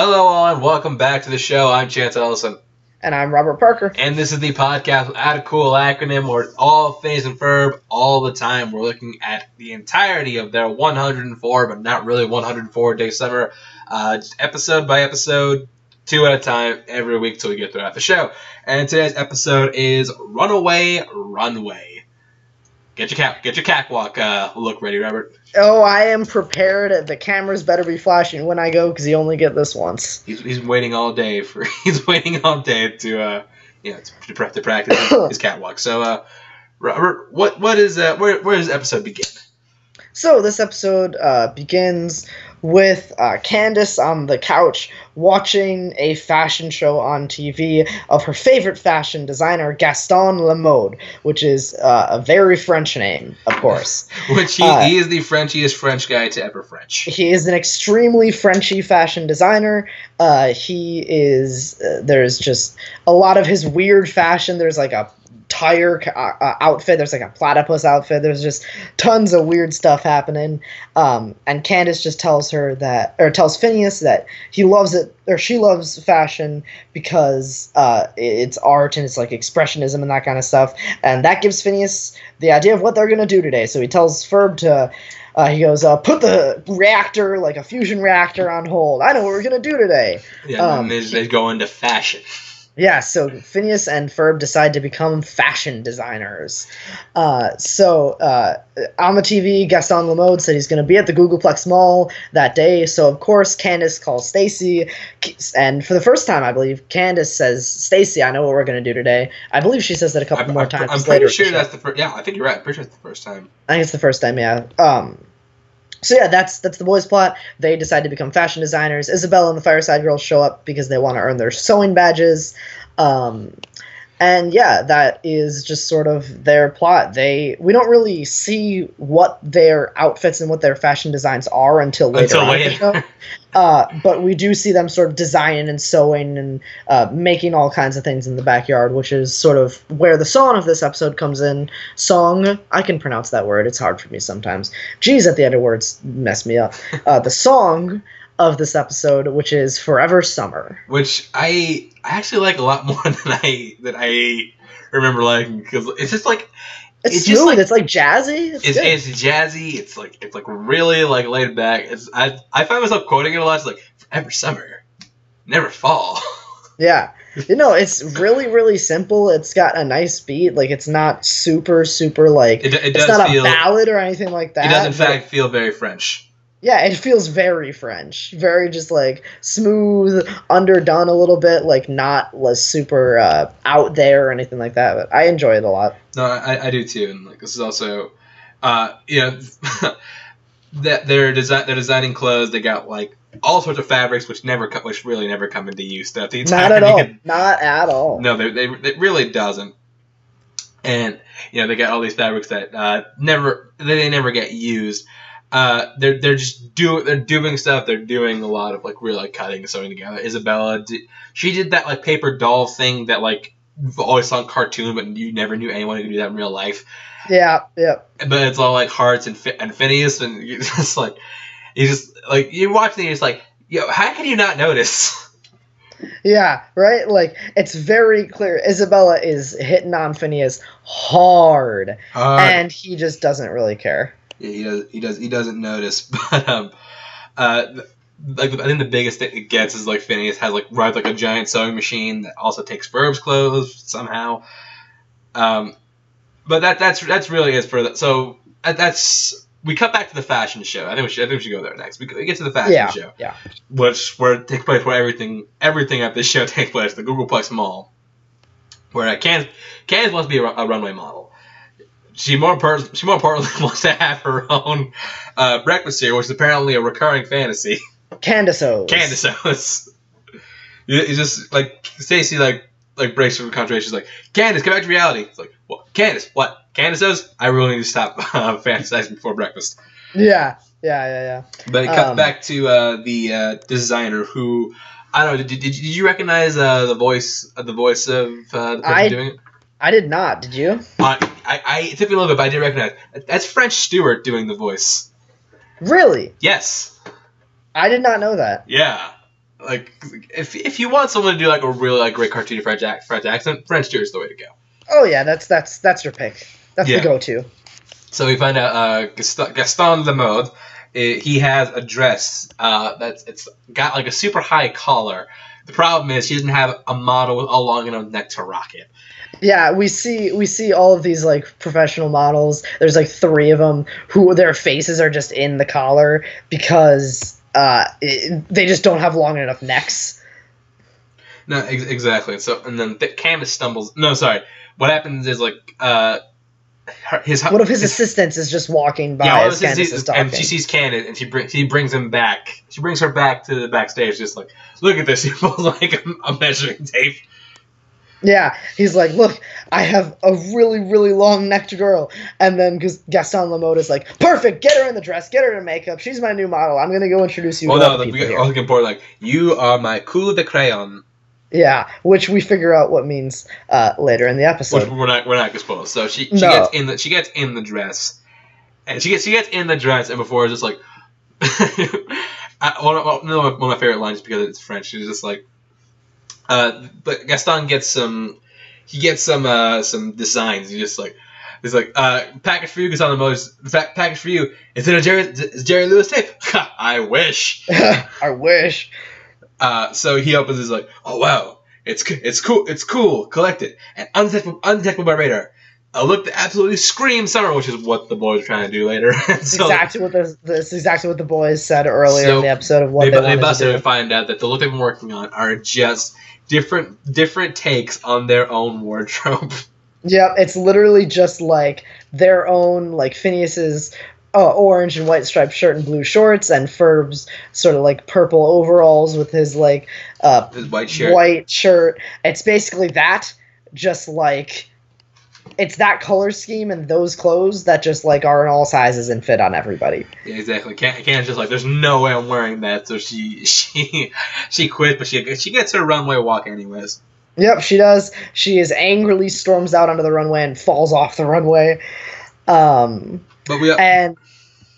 Hello, all, and welcome back to the show. I'm Chance Ellison, And I'm Robert Parker. and this is the podcast without a cool acronym where all Phineas and Ferb all the time. We're looking at the entirety of their 104, but not really 104 day summer, uh, episode by episode, two at a time, every week till we get throughout the show. And today's episode is Runaway Runway. Get your cat, get your catwalk uh, look ready, Robert. Oh, I am prepared. The cameras better be flashing when I go because you only get this once. He's, he's waiting all day for he's waiting all day to uh yeah to, to, to practice his catwalk. So uh Robert, what what is uh where where does episode begin? So this episode uh, begins with uh, Candace on the couch watching a fashion show on TV of her favorite fashion designer Gaston Lemode, which is uh, a very French name, of course. Which he, Uh, he is the Frenchiest French guy to ever French. He is an extremely Frenchy fashion designer. Uh, he is. Uh, there's just a lot of his weird fashion. There's like a tire ca- uh, uh, outfit. There's like a platypus outfit. There's just tons of weird stuff happening. Um, and Candace just tells her that, or tells Phineas that he loves it, or she loves fashion because uh, it's art and it's like expressionism and that kind of stuff. And that gives Phineas the idea of what they're gonna do today. So he tells Ferb to. Uh, he goes, uh, put the reactor, like a fusion reactor, on hold. I know what we're gonna do today. Yeah, Um, they go into fashion. Yeah, so Phineas and Ferb decide to become fashion designers. Uh, so uh, on the TV, Gaston Lemode said he's going to be at the Googolplex Mall that day. So of course, Candace calls Stacy, and for the first time, I believe Candace says, "Stacy, I know what we're going to do today." I believe she says that a couple I'm, more I'm, times. I'm pretty the sure that's the first. Yeah, I think you're right. I'm pretty sure it's the first time. I think it's the first time, yeah. Um, so yeah, that's that's the boys' plot. They decide to become fashion designers. Isabella and the Fireside Girls show up because they want to earn their sewing badges. Um, and yeah, that is just sort of their plot. They we don't really see what their outfits and what their fashion designs are until later Until on in the show. later. Uh, but we do see them sort of designing and sewing and uh, making all kinds of things in the backyard, which is sort of where the song of this episode comes in. Song, I can pronounce that word. It's hard for me sometimes. G's at the end of words mess me up. Uh, the song of this episode, which is "Forever Summer." Which I I actually like a lot more than I than I remember liking because it's just like It's, It's just smooth. like- it's like jazzy. It's, it's, it's jazzy. It's like it's like really like laid back. It's I I find myself quoting it a lot. It's like forever summer, never fall. Yeah. You know, it's really, really simple. It's got a nice beat. Like, it's not super, super, like, It, it it's does not feel. a ballad or anything like that. it does in fact feel very French. Yeah, it feels very French. Very just, like, smooth, underdone a little bit. Like, not less super uh, out there or anything like that. But I enjoy it a lot. No, I, I do too. And like this is also, uh, you know, that they're design they're designing clothes. They got like all sorts of fabrics, which never co- which really never come into use. That the Not at all. entirety- Not at all. No, they, they it really doesn't. And you know they got all these fabrics that uh, never they never get used. Uh, they're they're just do they're doing stuff. They're doing a lot of like really like cutting and sewing together. Isabella, did, she did that like paper doll thing that like always saw in cartoon, but you never knew anyone who could do that in real life. Yeah, yeah. But it's all like hearts and and Phineas, and you just like you just like you watch the it's like yo, how can you not notice? Yeah, right? Like, it's very clear. Isabella is hitting on Phineas hard. Uh, and he just doesn't really care. Yeah, he does. He does. He doesn't notice. But um, uh, like I think the biggest thing it gets is like Phineas has like rides like a giant sewing machine that also takes Ferb's clothes somehow. Um, but that that's that's really is for that. So uh, that's we cut back to the fashion show. I think we should. I think we should go there next. We, we get to the fashion Yeah, show, yeah. which where it takes place where everything everything at this show takes place. The Googolplex Mall, where Candace Candace wants to be a, a runway model she more per- she more importantly wants to have her own uh, breakfast cereal, which is apparently a recurring fantasy. Candace O's. Candace Owens. It's just like Stacy like like breaks from concentration. She's like, Candace, come back to reality. It's like, what? Candace, what? Candace Owens? I really need to stop uh, fantasizing before breakfast. Yeah, yeah, yeah, yeah. But it cuts Um, back to uh, the uh, designer who. I don't know. Did, did, did you recognize uh, the voice uh, the voice of uh, the person I- doing it? I did not. Did you? Uh, I, I it took me a little bit, but I did recognize. That's French Stewart doing the voice. Really? Yes. I did not know that. Yeah. like if if you want someone to do like a really like great cartoony French, ac- French accent, French Tear is the way to go. Oh yeah, that's that's that's your pick. That's Yeah. the go-to. So we find out uh, Gaston, Gaston Lemode, eh, he has a dress uh, that's it's got like a super high collar. The problem is he doesn't have a model with a long enough neck to rock it. Yeah, we see we see all of these like professional models. There's like three of them who their faces are just in the collar because uh, it, they just don't have long enough necks. No, ex- exactly. So and then the Candace stumbles. No, sorry. What happens is like uh, her- his One of his assistants is just walking by yeah, as Candace is talking. and she sees Candace and she brings he brings him back. She brings her back to the backstage, just like look at this. He pulls like a, a measuring tape. Yeah, he's like, look, I have a really, really long necked girl. And then Gas- Gaston Lemode is like, perfect, get her in the dress, get her in makeup. She's my new model. I'm going to go introduce you Well, to no, the, people we here." got also important. Like you are my coup de crayon, Yeah, which we figure out what means uh, later in the which episode. we're not we're not exposed. So she, she No. gets in the she gets in the dress, and she gets she gets in the dress, and before it's just like. I, one, of, one of my favorite lines because it's French. She's just like, uh, but Gaston gets some, he gets some uh, some designs. He's just like, he's like, uh, package for you, Gaston the most pa- package for you. Is it a Jerry is Jerry Lewis tape? I wish. I wish. Uh, so he opens his like, oh wow, it's it's cool, it's cool, collect it, and undetectable, undetectable by radar. A look that absolutely screams summer, which is what the boys are trying to do later. So exactly what the, this is exactly what the boys said earlier So, in the episode of what they, they, they busted to and find out that the look they've been working on are just different different takes on their own wardrobe. Yep, it's literally just like their own, like Phineas's uh, orange and white striped shirt and blue shorts, and Ferb's sort of like purple overalls with his like uh, His white shirt. white shirt. It's basically that, just like it's that color scheme and those clothes that just like are in all sizes and fit on everybody. Yeah, exactly. Can't can't just like there's no way I'm wearing that. So she she she quit, but she she gets her runway walk anyways. Yep, she does. She is angrily storms out onto the runway and falls off the runway. Um, But we and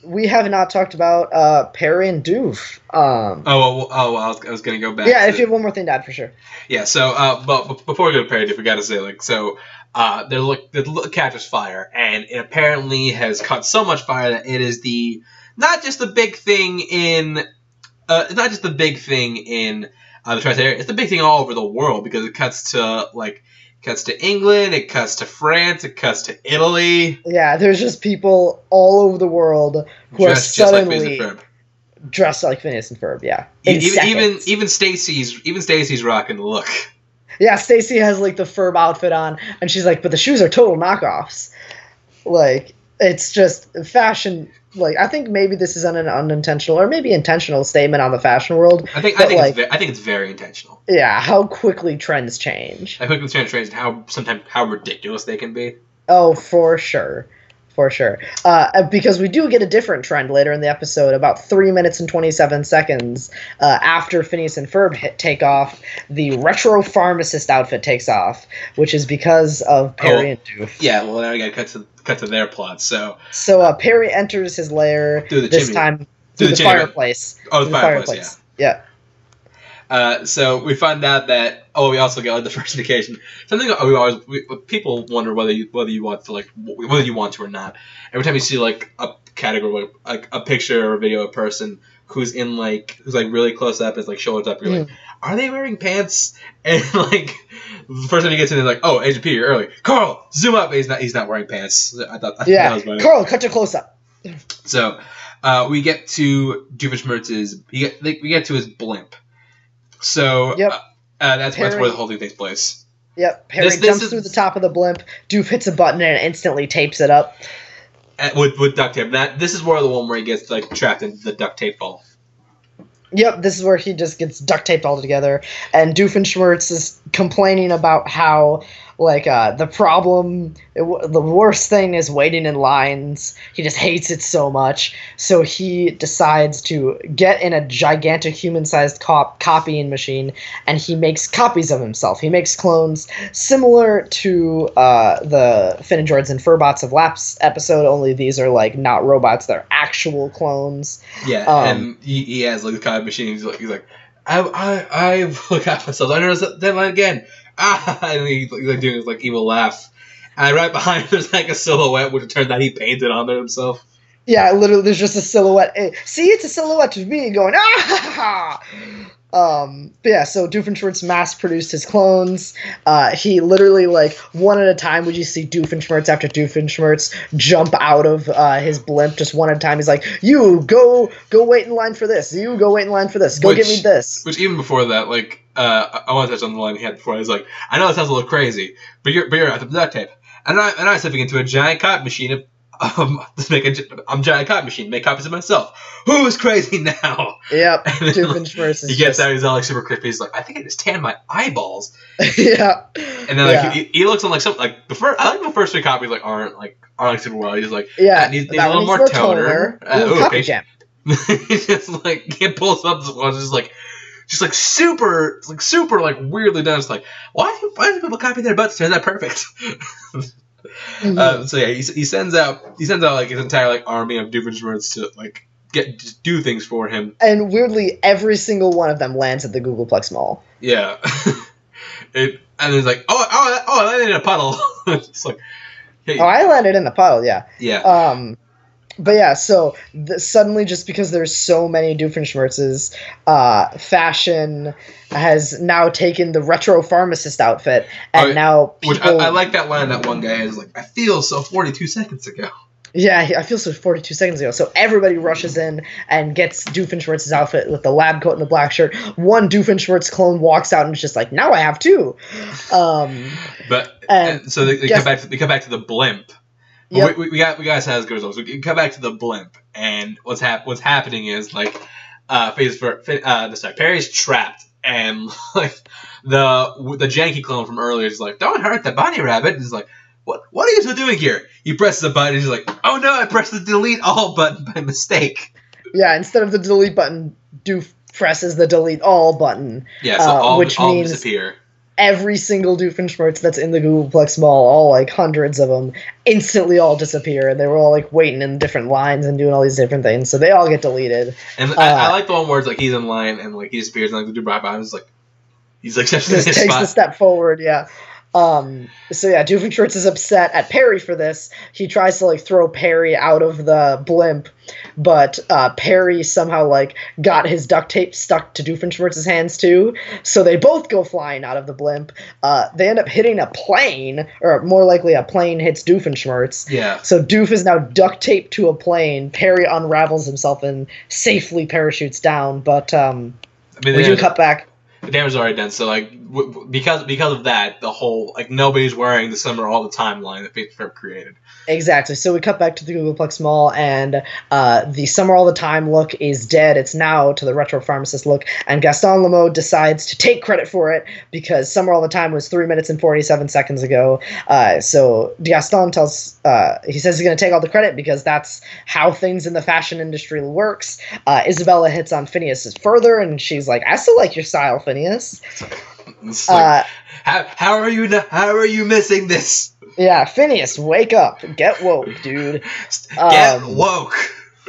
we have not talked about uh, Perry and Doof. Um, oh well, oh well, I was, I was gonna go back. yeah, if you have one more thing to add, for sure. Yeah, so uh, but before we go to doof we got to say like so. Uh, they look the look catches fire, and it apparently has caught so much fire that it is the not just the big thing in uh, not just the big thing in uh, the tri area. It's the big thing all over the world because it cuts to like cuts to England, it cuts to France, it cuts to Italy. Yeah, there's just people all over the world who are Dressed like suddenly Phineas and Ferb. dressed like Phineas and Ferb. Yeah, Even even even Stacy's even Stacy's rocking the look. Yeah, Stacy has like the Ferb outfit on, and she's like, but the shoes are total knockoffs. Like, it's just fashion. Like, I think maybe this is an unintentional or maybe intentional statement on the fashion world. I think I think like- it's ve- I think it's very intentional. Yeah, how quickly trends change. I think it's trying to translate how sometimes how ridiculous they can be. Oh, for sure. For sure. Uh, because we do get a different trend later in the episode, about 3 minutes and 27 seconds uh, after Phineas and Ferb hit take off, the retro pharmacist outfit takes off, which is because of Perry Oh. and Doof. Yeah, well now we gotta cut to cut to their plot. So So uh, Perry enters his lair, Through the this chimney. time Through through the the, fireplace. oh, Through the fireplace. Yeah. Uh, so we find out that oh, we also got like, the first indication. Something we always we, people wonder whether you whether you want to like whether you want to or not. Every time you see like a category like, a picture or a video of a person who's in like who's like really close up, is like shoulders up, you're like, are they wearing pants? And like the first time you get to, it, they're like, oh, Agent P, you're early. Carl, zoom up. He's not. He's not wearing pants. I thought that Yeah. was funny. Carl, cut your close up. So uh, we get to Doofenshmirtz's. We get we get to his blimp. So Yep. uh, uh, that's, that's where the whole thing takes place. Yep, Perry This- this jumps is- through the top of the blimp. Doof hits a button and instantly tapes it up. Uh, with with duct tape. That this is where the one where he gets like trapped in the duct tape ball. Yep, this is where he just gets duct taped all together, and Doofenshmirtz is complaining about how, like, uh, the problem, w- the worst thing is waiting in lines. He just hates it so much, so he decides to get in a gigantic human-sized cop- copying machine, and he makes copies of himself. He makes clones similar to uh, the Finn and and Furbots of Laps episode, only these are like not robots; they're actual clones. Yeah, Um, and he, he has like the copy machine. He's like, he's like, I I I look at myself. I noticed that deadline again. Ah, and he, he's like doing his like evil laugh. And right behind him, there's like a silhouette, which it turns out he painted on there himself. Yeah, literally, there's just a silhouette. Eh, See, it's a silhouette of me going ah. Um, but yeah, so Doofenshmirtz mass produced his clones. Uh, he literally like one at a time would you see Doofenshmirtz after Doofenshmirtz jump out of uh, his blimp just one at a time. He's like, "You go, go wait in line for this. You go wait in line for this. Go get me this." Which even before that, like, uh, I- want to touch on the line he had before. He's like, I know it sounds a little crazy, but you're, but you're at the duct tape, and I, and I'm stepping into a giant cop machine. Of, um, to make a, I'm a giant copy machine, make copies of myself. Who is crazy now? Yep, And then, is he gets out, he's all like super creepy. He's like, I think I just tanned my eyeballs. yeah, And then like Yeah. he, he looks on like some like the first. I like the first three copies like aren't like aren't like super well. He's like yeah. That needs- needs a little more needs toner. Uh, Ooh, ooh, copy okay. jam. he just like he pulls up this one, just like just like super like super like weirdly done. It's like why do why do people copy their butts? Isn't that perfect? Mhm. uh, so yeah, he, he sends out he sends out like his entire like army of Doofenshmirtz to like get do things for him. and weirdly, every single one of them lands at the Googolplex Mall. Yeah. it and it's like oh oh oh I landed in a puddle. it's like hey, Oh, I landed in the puddle. Yeah. yeah. Um, but yeah, so th- suddenly, just because there's so many Doofenshmirtzes, uh, fashion has now taken the retro pharmacist outfit, and Oh, now Which. I, I like that line that one guy is like I feel so 42 seconds ago. Yeah, I feel so 42 seconds ago. So everybody rushes in and gets Doofenshmirtz's outfit with the lab coat and the black shirt. One Doofenshmirtz clone walks out and is just like, now I have two. Um, But And and so they, they guess- come back. To, they come back to the blimp. Yep. we, we, we got we got as good results. We can come back to the blimp, and what's hap- What's happening is like, uh, phase for uh, time Perry's trapped, and like the the janky clone from earlier is like, "Don't hurt the bunny rabbit." And he's like, "What? What are you still doing here?" He presses a button. And he's like, "Oh no! I pressed the delete all button by mistake." yeah, instead of the delete button, Doof presses the delete all button. Yeah, so Uh, all which all means- disappear. Every single Doofenshmirtz that's in the Googolplex Mall, all like hundreds of them, instantly all disappear, and they were all like waiting in different lines and doing all these different things, so they all get deleted. And Uh, I, I like the one where it's like he's in line and like he disappears and like the dude right behind him is like, he's like Just takes spot. the step forward, yeah. Um, so yeah, Doofenshmirtz is upset at Perry for this. He tries to like throw Perry out of the blimp, but uh, Perry somehow like got his duct tape stuck to Doofenshmirtz's hands too. So they both go flying out of the blimp. Uh, they end up hitting a plane, or more likely, a plane hits Doofenshmirtz. Yeah, So Doof is now duct taped to a plane. Perry unravels himself and safely parachutes down. But um, I mean we do cut back. the damage is already done. So like w- because because of that, the whole like nobody's wearing the summer all the timeline that Fate Fair created. Exactly. So we cut back to the Googolplex Mall, and uh, the Summer All the Time look is dead. It's now to the Retro Pharmacist look, and Gaston Lemo decides to take credit for it because Summer All the Time was three minutes and forty-seven seconds ago. Uh, so Gaston tells, uh, he says he's going to take all the credit because that's how things in the fashion industry works. Uh, Isabella hits on Phineas further, and she's like, "I still like your style, Phineas." Like, Uh, how, how are you how are you missing this? yeah, Phineas, wake up, get woke, dude. Get Um, woke.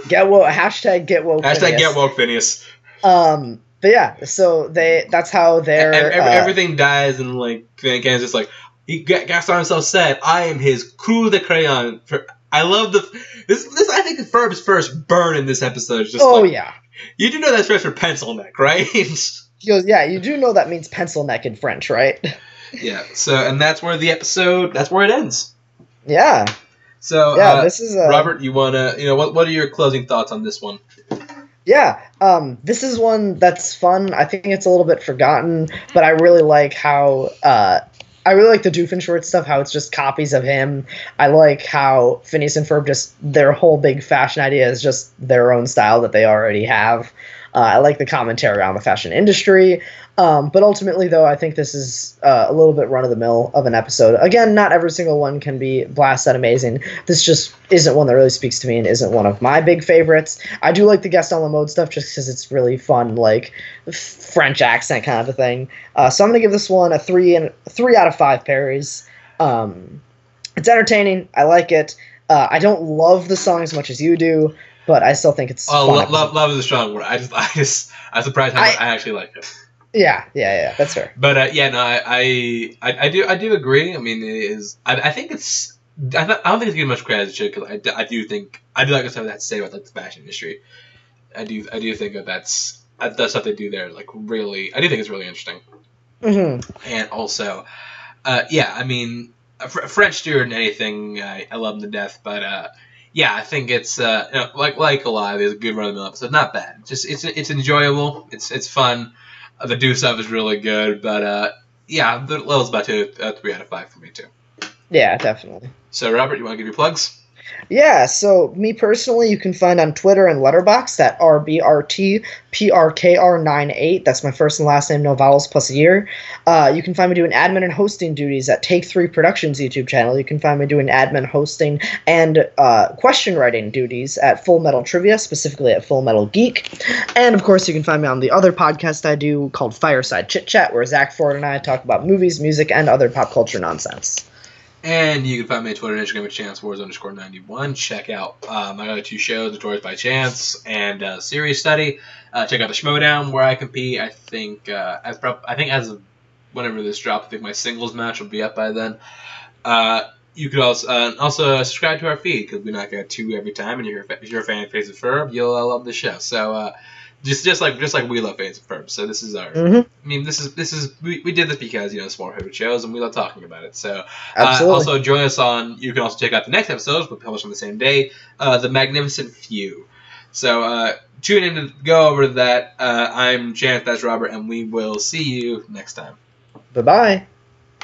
Get woke. Hashtag get woke. Hashtag Phineas. get woke, Phineas. Um, but yeah, so they that's how they're uh, everything dies and like Finnegan's just like he Ga- Gaston himself said, "I am his crew de crayon." For I love the this. This I think Ferb's first burn in this episode. Is just Oh like, yeah. you do know that's French for pencil neck, right? He goes, yeah, you do know that means pencil neck in French, right? yeah. So and that's where the episode. That's where it ends. yeah, So yeah. uh, this is uh, Robert, you wanna you know what? What are your closing thoughts on this one? Yeah, um, this is one that's fun. I think it's a little bit forgotten, but I really like how uh, I really like the Doofenshmirtz stuff. How it's just copies of him. I like how Phineas and Ferb just their whole big fashion idea is just their own style that they already have. Uh, I like the commentary on the fashion industry. Um, but ultimately, though, I think this is uh, a little bit run of the mill of an episode. Again, not every single one can be blast that amazing. This just isn't one that really speaks to me and isn't one of my big favorites. I do like the Gaston Lemode stuff just because it's really fun, like French accent kind of a thing. Uh, so I'm gonna give this one a three and three out of five Perrys. Um, it's entertaining. I like it. Uh, I don't love the song as much as you do, but I still think it's. Oh, fun lo- love, love is a strong word. I just, I just, I'm surprised how I- much I actually like it. Yeah, yeah, yeah. That's fair. But uh, yeah, no, I, I, I, do, I do agree. I mean, it is. I, I think it's. I, th- I don't think it's getting much credit as it because I, do- I do think I do like what some of that to say about like the fashion industry. I do, I do think that that's that, that stuff they do there. Like really, I do think it's really interesting. hmm And also, uh, yeah, I mean, Fr- French Stewart and anything, I, I love him to death. But uh, yeah, I think it's uh, you know, like like a lot. There's a good run of the mill episode. Not bad. It's Just it's it's enjoyable. It's it's fun. Uh, the do stuff is really good. But uh, yeah, the level's about to uh, three out of five for me too. Yeah, definitely. So Robert, you want to give your plugs? Yeah, so me personally, you can find on Twitter and Letterboxd at RBRTPRKR98. That's my first and last name, no vowels plus a year. Uh, you can find me doing admin and hosting duties at Take Three Productions YouTube channel. You can find me doing admin, hosting, and uh, question writing duties at Full Metal Trivia, specifically at Full Metal Geek. And of course, you can find me on the other podcast I do called Fireside Chit Chat, where Zach Ford and I talk about movies, music, and other pop culture nonsense. And you can find me on Twitter and Instagram at Chance Wars underscore 91. Check out uh, my other two shows, The Tours by Chance and uh, Series Study. Uh, check out the Schmoedown where I compete. I think uh, as I think as of whenever this drops, I think my singles match will be up by then. Uh, you could also uh, also subscribe to our feed because we knock out two every time. And if you're, a fan of Phase of Ferb, you'll uh, love the show. So just just like just like we love Phase of Ferb. So this is our. hmm I mean, this is this is we, we did this because you know it's one of our favorite shows and we love talking about it. So. Uh, also, join us on. You can also check out the next episodes, we publish on the same day. Uh, the Magnificent Few. So uh, tune in to go over that. Uh, I'm Chance. That's Robert, and we will see you next time. bye bye.